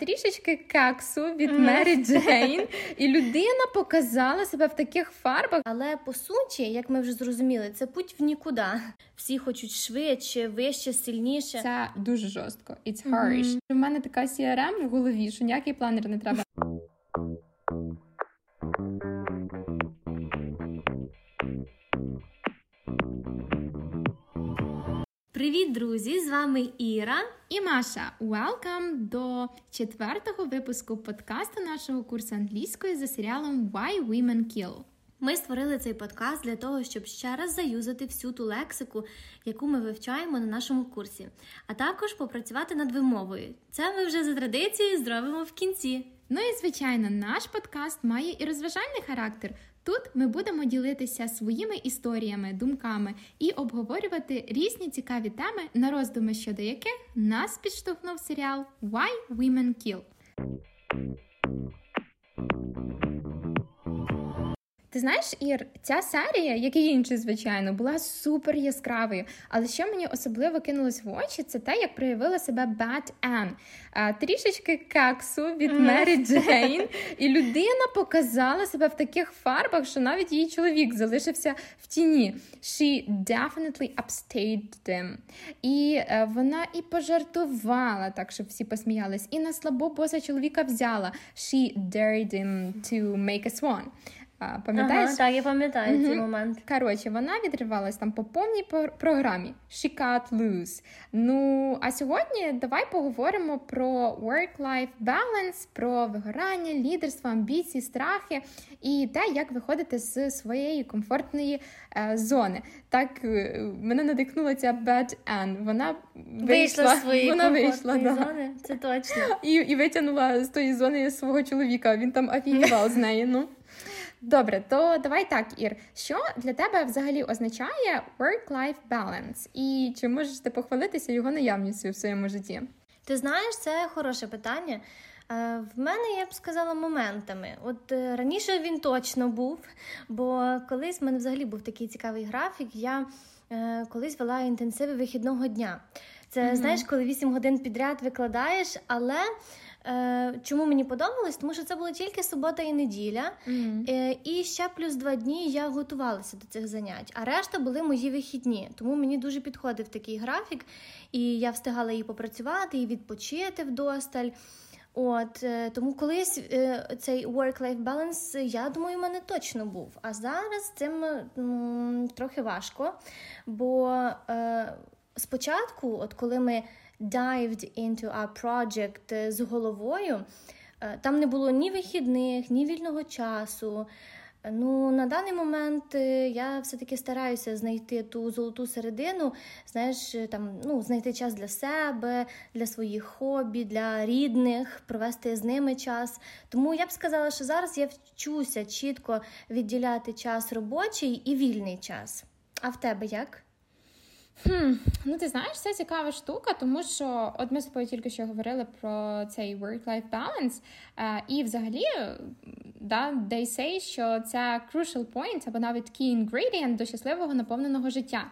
трішечки кексу від Мері Джейн, і людина показала себе в таких фарбах. Але по суті, як ми вже зрозуміли, це путь в нікуди. Всі хочуть швидше, вище, сильніше. Це дуже жорстко. It's harsh. Mm-hmm. У мене така CRM в голові, що ніякий планер не треба. Привіт, друзі! З вами Іра і Маша. Welcome до четвертого випуску подкасту нашого курсу англійської за серіалом Why Women Kill. Ми створили цей подкаст для того, щоб ще раз заюзати всю ту лексику, яку ми вивчаємо на нашому курсі, а також попрацювати над вимовою. Це ми вже за традицією зробимо в кінці. Ну і звичайно, наш подкаст має і розважальний характер. Тут ми будемо ділитися своїми історіями, думками і обговорювати різні цікаві теми, на роздуми щодо яких нас підштовхнув серіал Why Women Kill. Ти знаєш, Ір, ця серія, як і інші, звичайно, була супер яскравою. Але що мені особливо кинулось в очі, це те, як проявила себе Бет Енн. Трішечки кексу від Мері Джейн, і людина показала себе в таких фарбах, що навіть її чоловік залишився в тіні. She definitely upstaged them. І е, вона і пожартувала так, щоб всі посміялись, і на слабо боса чоловіка взяла. She dared him to make a swan. Пам'ятаєш? Ага, Так, я пам'ятаю mm-hmm. цей момент. Коротше, вона відривалась там по повній програмі. She cut loose. Ну, а сьогодні давай поговоримо про work-life balance, про вигорання, лідерство, амбіції, страхи і те, як виходити з своєї комфортної е, зони. Так е, мене надихнула ця Bad Ann. Вона вийшла, вийшла свої вона вийшла, зони, це точно. І і витягнула з тої зони свого чоловіка. Він там офігівав з неї. ну. Добре, то давай так, Ір. Що для тебе взагалі означає work-life balance? І чи можеш ти похвалитися його наявністю в своєму житті? Ти знаєш, це хороше питання. Е, в мене я б сказала моментами. От е, раніше він точно був, бо колись в мене взагалі був такий цікавий графік. Я е, колись вела інтенсиви вихідного дня. Це mm-hmm. знаєш, коли 8 годин підряд викладаєш, але чому мені подобалось? Тому що це було тільки субота і неділя, mm-hmm. і ще плюс два дні я готувалася до цих занять. А решта були мої вихідні. Тому мені дуже підходив такий графік, і я встигала і попрацювати, і відпочити вдосталь. От е, тому колись цей work-life balance, я думаю, у мене точно був. А зараз цим м, трохи важко. Бо е, спочатку, от коли ми dived into our project е, з головою. Е, там не було ні вихідних, ні вільного часу. Е, ну, На даний момент я все-таки стараюся знайти ту золоту середину, знаєш, там, ну, знайти час для себе, для своїх хобі, для рідних, провести з ними час. Тому я б сказала, що зараз я вчуся чітко відділяти час робочий і вільний час. А в тебе як? Хм, Ну, ти знаєш, це цікава штука, тому що от ми з тобою тільки що говорили про цей work-life balance, е, і взагалі да, they say, що це crucial point або навіть key ingredient до щасливого наповненого життя.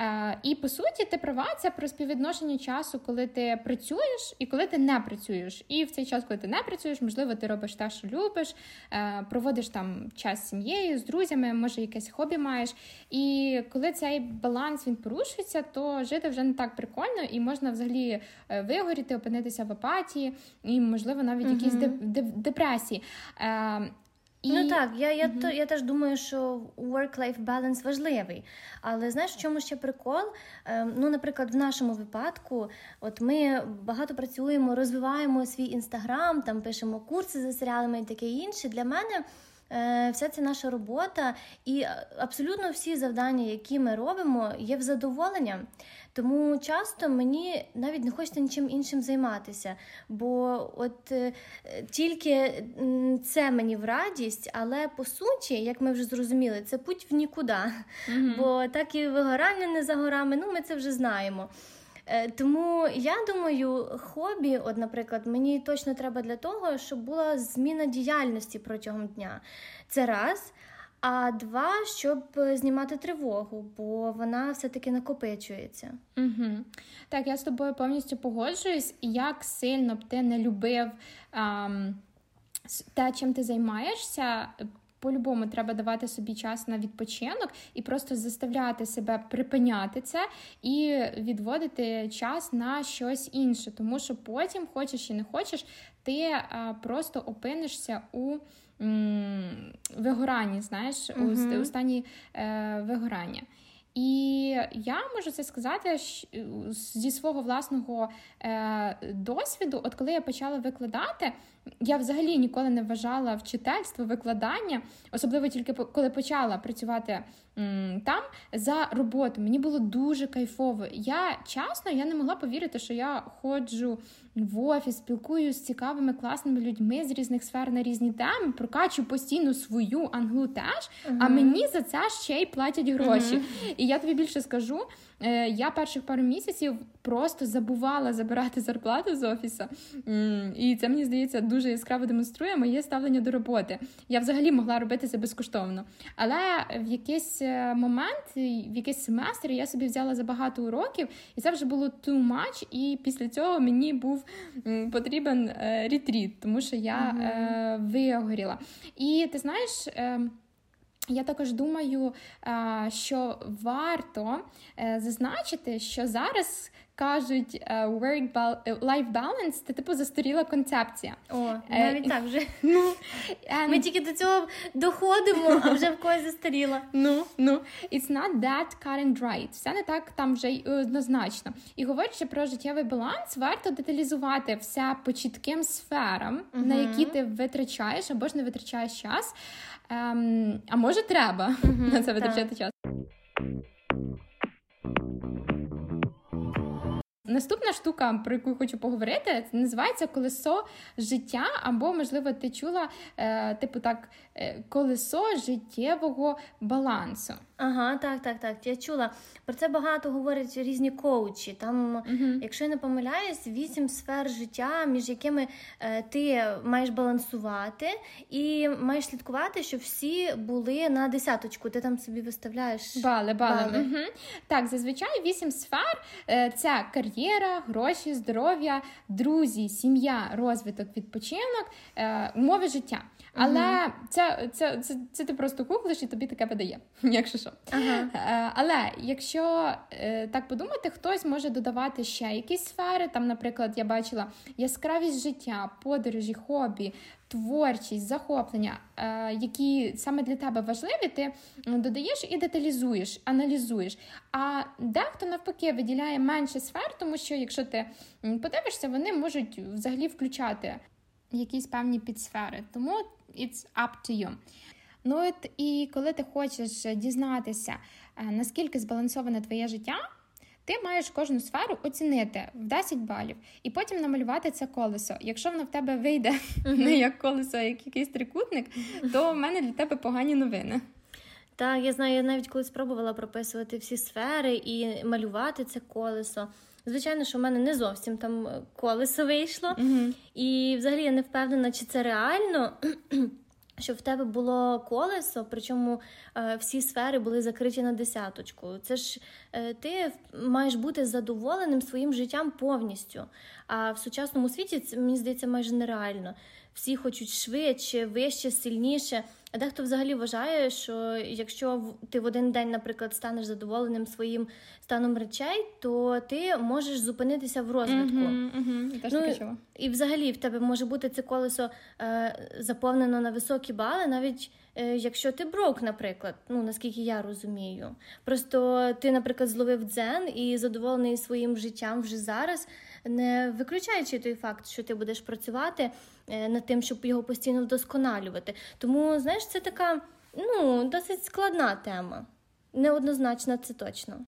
Е, і по суті, ти права це про співвідношення часу, коли ти працюєш і коли ти не працюєш. І в цей час, коли ти не працюєш, можливо, ти робиш те, що любиш, е, проводиш там час з сім'єю, з друзями, може, якесь хобі маєш. І коли цей баланс він порушується, то жити вже не так прикольно, і можна взагалі е, вигоріти, опинитися в апатії, і можливо навіть uh якісь депресії. І... Ну так, я я, mm-hmm. то, я теж думаю, що work-life balance важливий. Але знаєш, в чому ще прикол? Ем, ну, наприклад, в нашому випадку, от ми багато працюємо, розвиваємо свій інстаграм, там пишемо курси за серіалами і таке інше. Для мене. Е, вся ця наша робота і абсолютно всі завдання, які ми робимо, є в задоволення. Тому часто мені навіть не хочеться нічим іншим займатися. Бо от е, тільки це мені в радість, але по суті, як ми вже зрозуміли, це путь в нікуди. Mm-hmm. Бо так і вигорання не за горами, ну ми це вже знаємо. Е, тому я думаю, хобі, от, наприклад, мені точно треба для того, щоб була зміна діяльності протягом дня. Це раз. а два, щоб знімати тривогу, бо вона все-таки накопичується. Угу. Так, я з тобою повністю погоджуюсь, як сильно б ти не любив а, те, чим ти займаєшся. По-любому треба давати собі час на відпочинок і просто заставляти себе припиняти це і відводити час на щось інше, тому що потім, хочеш і не хочеш, ти а, просто опинишся у м, вигоранні, знаєш, uh-huh. у, у стані е, вигорання. І я можу це сказати зі свого власного е, досвіду. От коли я почала викладати, я взагалі ніколи не вважала вчительство, викладання, особливо тільки коли почала працювати там за роботу. Мені було дуже кайфово. Я чесно, я не могла повірити, що я ходжу в офіс, спілкуюся з цікавими класними людьми з різних сфер на різні теми, прокачу постійно свою англу теж, uh-huh. а мені за це ще й платять гроші. Uh-huh. І я тобі більше скажу. Е, я перших пару місяців просто забувала забирати зарплату з офісу, і це мені здається дуже яскраво демонструє моє ставлення до роботи. Я взагалі могла робити це безкоштовно. Але в якийсь е, момент, в якийсь семестр, я собі взяла забагато уроків, і це вже було too much, І після цього мені був потрібен е, ретріт, тому що я mm-hmm. вигоріла. І ти знаєш. Я також думаю, що варто е, зазначити, що зараз кажуть е, work-life balance – це типу застаріла концепція. О, е, навіть так вже. Ну, Ми тільки до цього доходимо, а вже в когось застаріла. Ну, ну, it's not that cut and right. Все не так там вже й однозначно. І говорячи про життєвий баланс, варто деталізувати все по чітким сферам, uh-huh. на які ти витрачаєш або ж не витрачаєш час. Ем, а може, треба mm-hmm, на це витрачати час. Наступна штука, про яку я хочу поговорити, це називається колесо життя, або, можливо, ти чула, е, типу так, е, колесо життєвого балансу. Ага, так, так, так. Я чула. Про це багато говорять різні коучі. Там, uh-huh. якщо я не помиляюсь, вісім сфер життя, між якими е, ти маєш балансувати і маєш слідкувати, щоб всі були на десяточку. Ти там собі виставляєш бали, бали. бали. Uh-huh. Так, зазвичай вісім сфер е, це кар'єра, гроші, здоров'я, друзі, сім'я, розвиток, відпочинок, е, умови життя. Але uh-huh. це, це, це, це ти просто гуглиш і тобі таке видає, якщо що. Ага. Е, але якщо е, так подумати, хтось може додавати ще якісь сфери. Там, наприклад, я бачила яскравість життя, подорожі, хобі. Творчість, захоплення, е, які саме для тебе важливі, ти додаєш і деталізуєш, аналізуєш. А дехто навпаки виділяє менше сфер, тому що якщо ти подивишся, вони можуть взагалі включати якісь певні підсфери. Тому it's up to you. Ну от і коли ти хочеш дізнатися, е, наскільки збалансоване твоє життя, ти маєш кожну сферу оцінити в 10 балів і потім намалювати це колесо. Якщо воно в тебе вийде не як колесо, а як якийсь трикутник, то в мене для тебе погані новини. Так, я знаю, я навіть коли спробувала прописувати всі сфери і малювати це колесо. Звичайно, що в мене не зовсім там колесо вийшло, uh-huh. і взагалі я не впевнена, чи це реально. Щоб в тебе було колесо, причому е, всі сфери були закриті на десяточку. Це ж е, ти маєш бути задоволеним своїм життям повністю. А в сучасному світі це мені здається майже нереально. Всі хочуть швидше, вище, сильніше. А дехто взагалі вважає, що якщо ти в один день, наприклад, станеш задоволеним своїм станом речей, то ти можеш зупинитися в розвитку. Uh-huh, uh-huh. Теж ну, і взагалі в тебе може бути це колесо е, заповнено на високі бали, навіть е, якщо ти брок, наприклад, ну наскільки я розумію. Просто ти, наприклад, зловив дзен і задоволений своїм життям вже зараз, не виключаючи той факт, що ти будеш працювати е, над тим, щоб його постійно вдосконалювати. Тому, знаєш, це така ну, досить складна тема. Неоднозначна, це точно.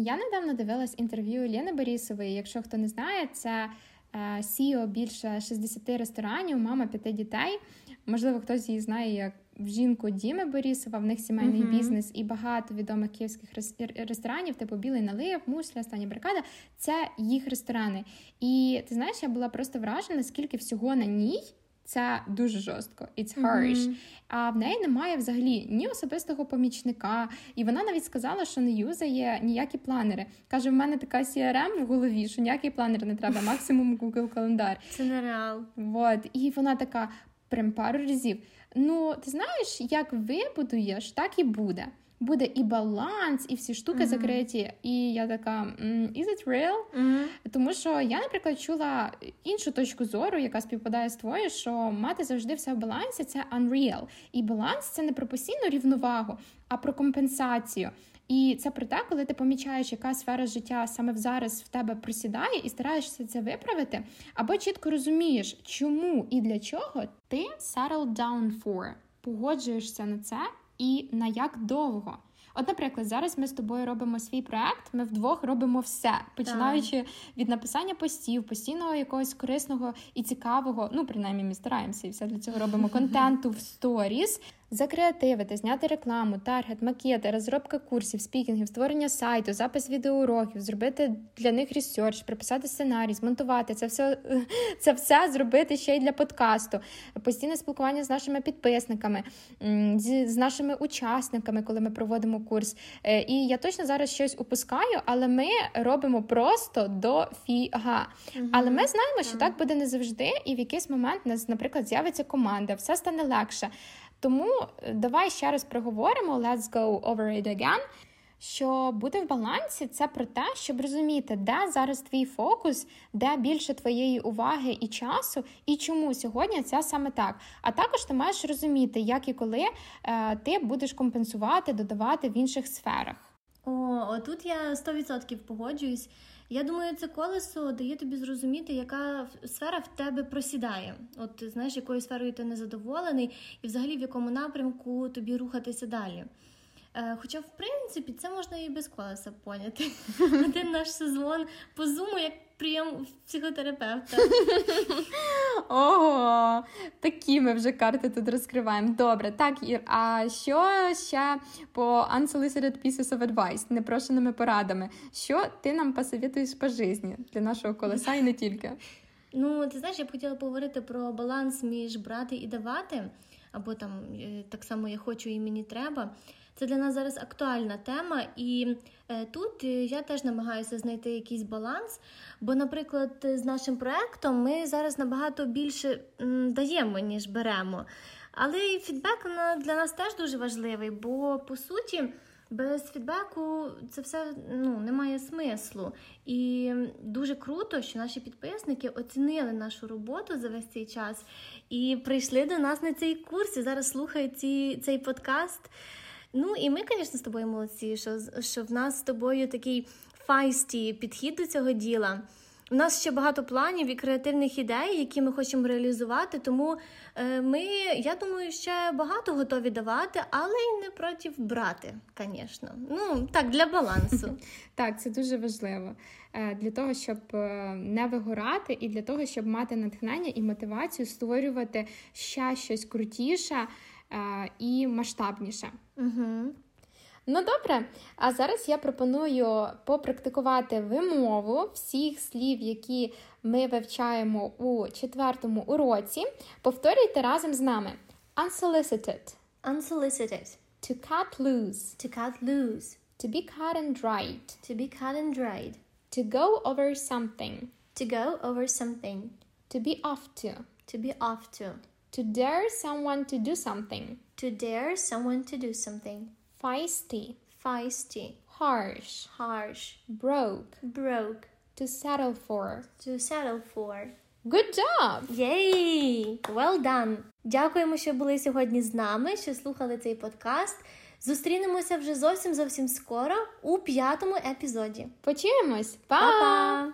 Я недавно дивилась інтерв'ю Лєни Борісової. Якщо хто не знає, це CEO більше 60 ресторанів, мама п'яти дітей. Можливо, хтось її знає як жінку Діми Борісова, в них сімейний uh-huh. бізнес і багато відомих київських ресторанів, типу Білий налив, Мусля, Остання брикада. Це їх ресторани. І ти знаєш, я була просто вражена, скільки всього на ній це дуже жорстко. It's harsh. Mm-hmm. А в неї немає взагалі ні особистого помічника, і вона навіть сказала, що не юзає ніякі планери. Каже: в мене така CRM в голові, що ніякий планер не треба, максимум Google календар. Це нереал. Вот. І вона така прям пару разів. Ну, ти знаєш, як вибудуєш, так і буде буде і баланс, і всі штуки mm-hmm. закриті. І я така is it real? Mm-hmm. Тому що я, наприклад, чула іншу точку зору, яка співпадає з твоєю, що мати завжди все в балансі це unreal. І баланс це не про постійну рівновагу, а про компенсацію. І це про те, коли ти помічаєш, яка сфера життя саме зараз в тебе просідає, і стараєшся це виправити, або чітко розумієш, чому і для чого ти settle down for, погоджуєшся на це і на як довго. От, наприклад, зараз ми з тобою робимо свій проект, ми вдвох робимо все, починаючи так. від написання постів, постійного якогось корисного і цікавого. Ну, принаймні, ми стараємося і все для цього робимо контенту в сторіс закреативити, зняти рекламу, таргет, макети, розробка курсів, speaking ів, створення сайту, запис відеоуроків, зробити для них research, прописати сценарій, змонтувати це все це все зробити ще й для подкасту, постійне спілкування з нашими підписниками, з, нашими учасниками, коли ми проводимо курс. Е, і я точно зараз щось упускаю, але ми робимо просто до фіга. Угу. Але ми знаємо, що так буде не завжди, і в якийсь момент нас, наприклад, з'явиться команда, все стане легше. Тому е, давай ще раз проговоримо let's go over it again, що бути в балансі це про те, щоб розуміти, де зараз твій фокус, де більше твоєї уваги і часу, і чому сьогодні це саме так. А також ти маєш розуміти, як і коли е, ти будеш компенсувати, додавати в інших сферах. О, тут я 100% погоджуюсь. Я думаю, це колесо дає тобі зрозуміти, яка сфера в тебе просідає. От знаєш, якою сферою ти незадоволений, і взагалі в якому напрямку тобі рухатися далі. Е, хоча, в принципі, це можна і без колеса поняти. Один наш сезон по зуму, як прийом психотерапевта. Ого, такі ми вже карти тут розкриваємо. Добре, так, Ір, а що ще по unsolicited pieces of advice, непрошеними порадами? Що ти нам посовітуєш по житті для нашого колеса і не тільки? Ну, ти знаєш, я б хотіла поговорити про баланс між брати і давати, або там е, так само я хочу і мені треба. Це для нас зараз актуальна тема, і е, тут е, я теж намагаюся знайти якийсь баланс. Бо, наприклад, з нашим проектом ми зараз набагато більше даємо, ніж беремо. Але і фідбек для нас теж дуже важливий, бо по суті. Без фідбеку це все ну, не має смислу. І дуже круто, що наші підписники оцінили нашу роботу за весь цей час і прийшли до нас на цей курс і зараз слухають ці, цей подкаст. Ну і ми, звісно, з тобою молодці, що що в нас з тобою такий файсті підхід до цього діла. У нас ще багато планів і креативних ідей, які ми хочемо реалізувати. Тому е, ми, я думаю, ще багато готові давати, але й не проти брати, звісно. Ну так, для балансу. Так, це дуже важливо е, для того, щоб е, не вигорати, і для того, щоб мати натхнення і мотивацію створювати ще щось крутіше і масштабніше. Угу. Ну добре, а зараз я пропоную попрактикувати вимову всіх слів, які ми вивчаємо у четвертому уроці. Повторюйте разом з нами: unsolicited, unsolicited, to cut loose, to cut loose, to be cut and dried, to be cut and dried, to go over something, to go over something, to be off to, to be off to. To dare someone to do something. To dare someone to do something. Feisty. Feisty. Harsh. Harsh. Broke. Broke. To settle for. To settle for. Good job! Єй! Well done! Дякуємо, що були сьогодні з нами, що слухали цей подкаст. Зустрінемося вже зовсім зовсім скоро у п'ятому епізоді. Почуємось! Па-па!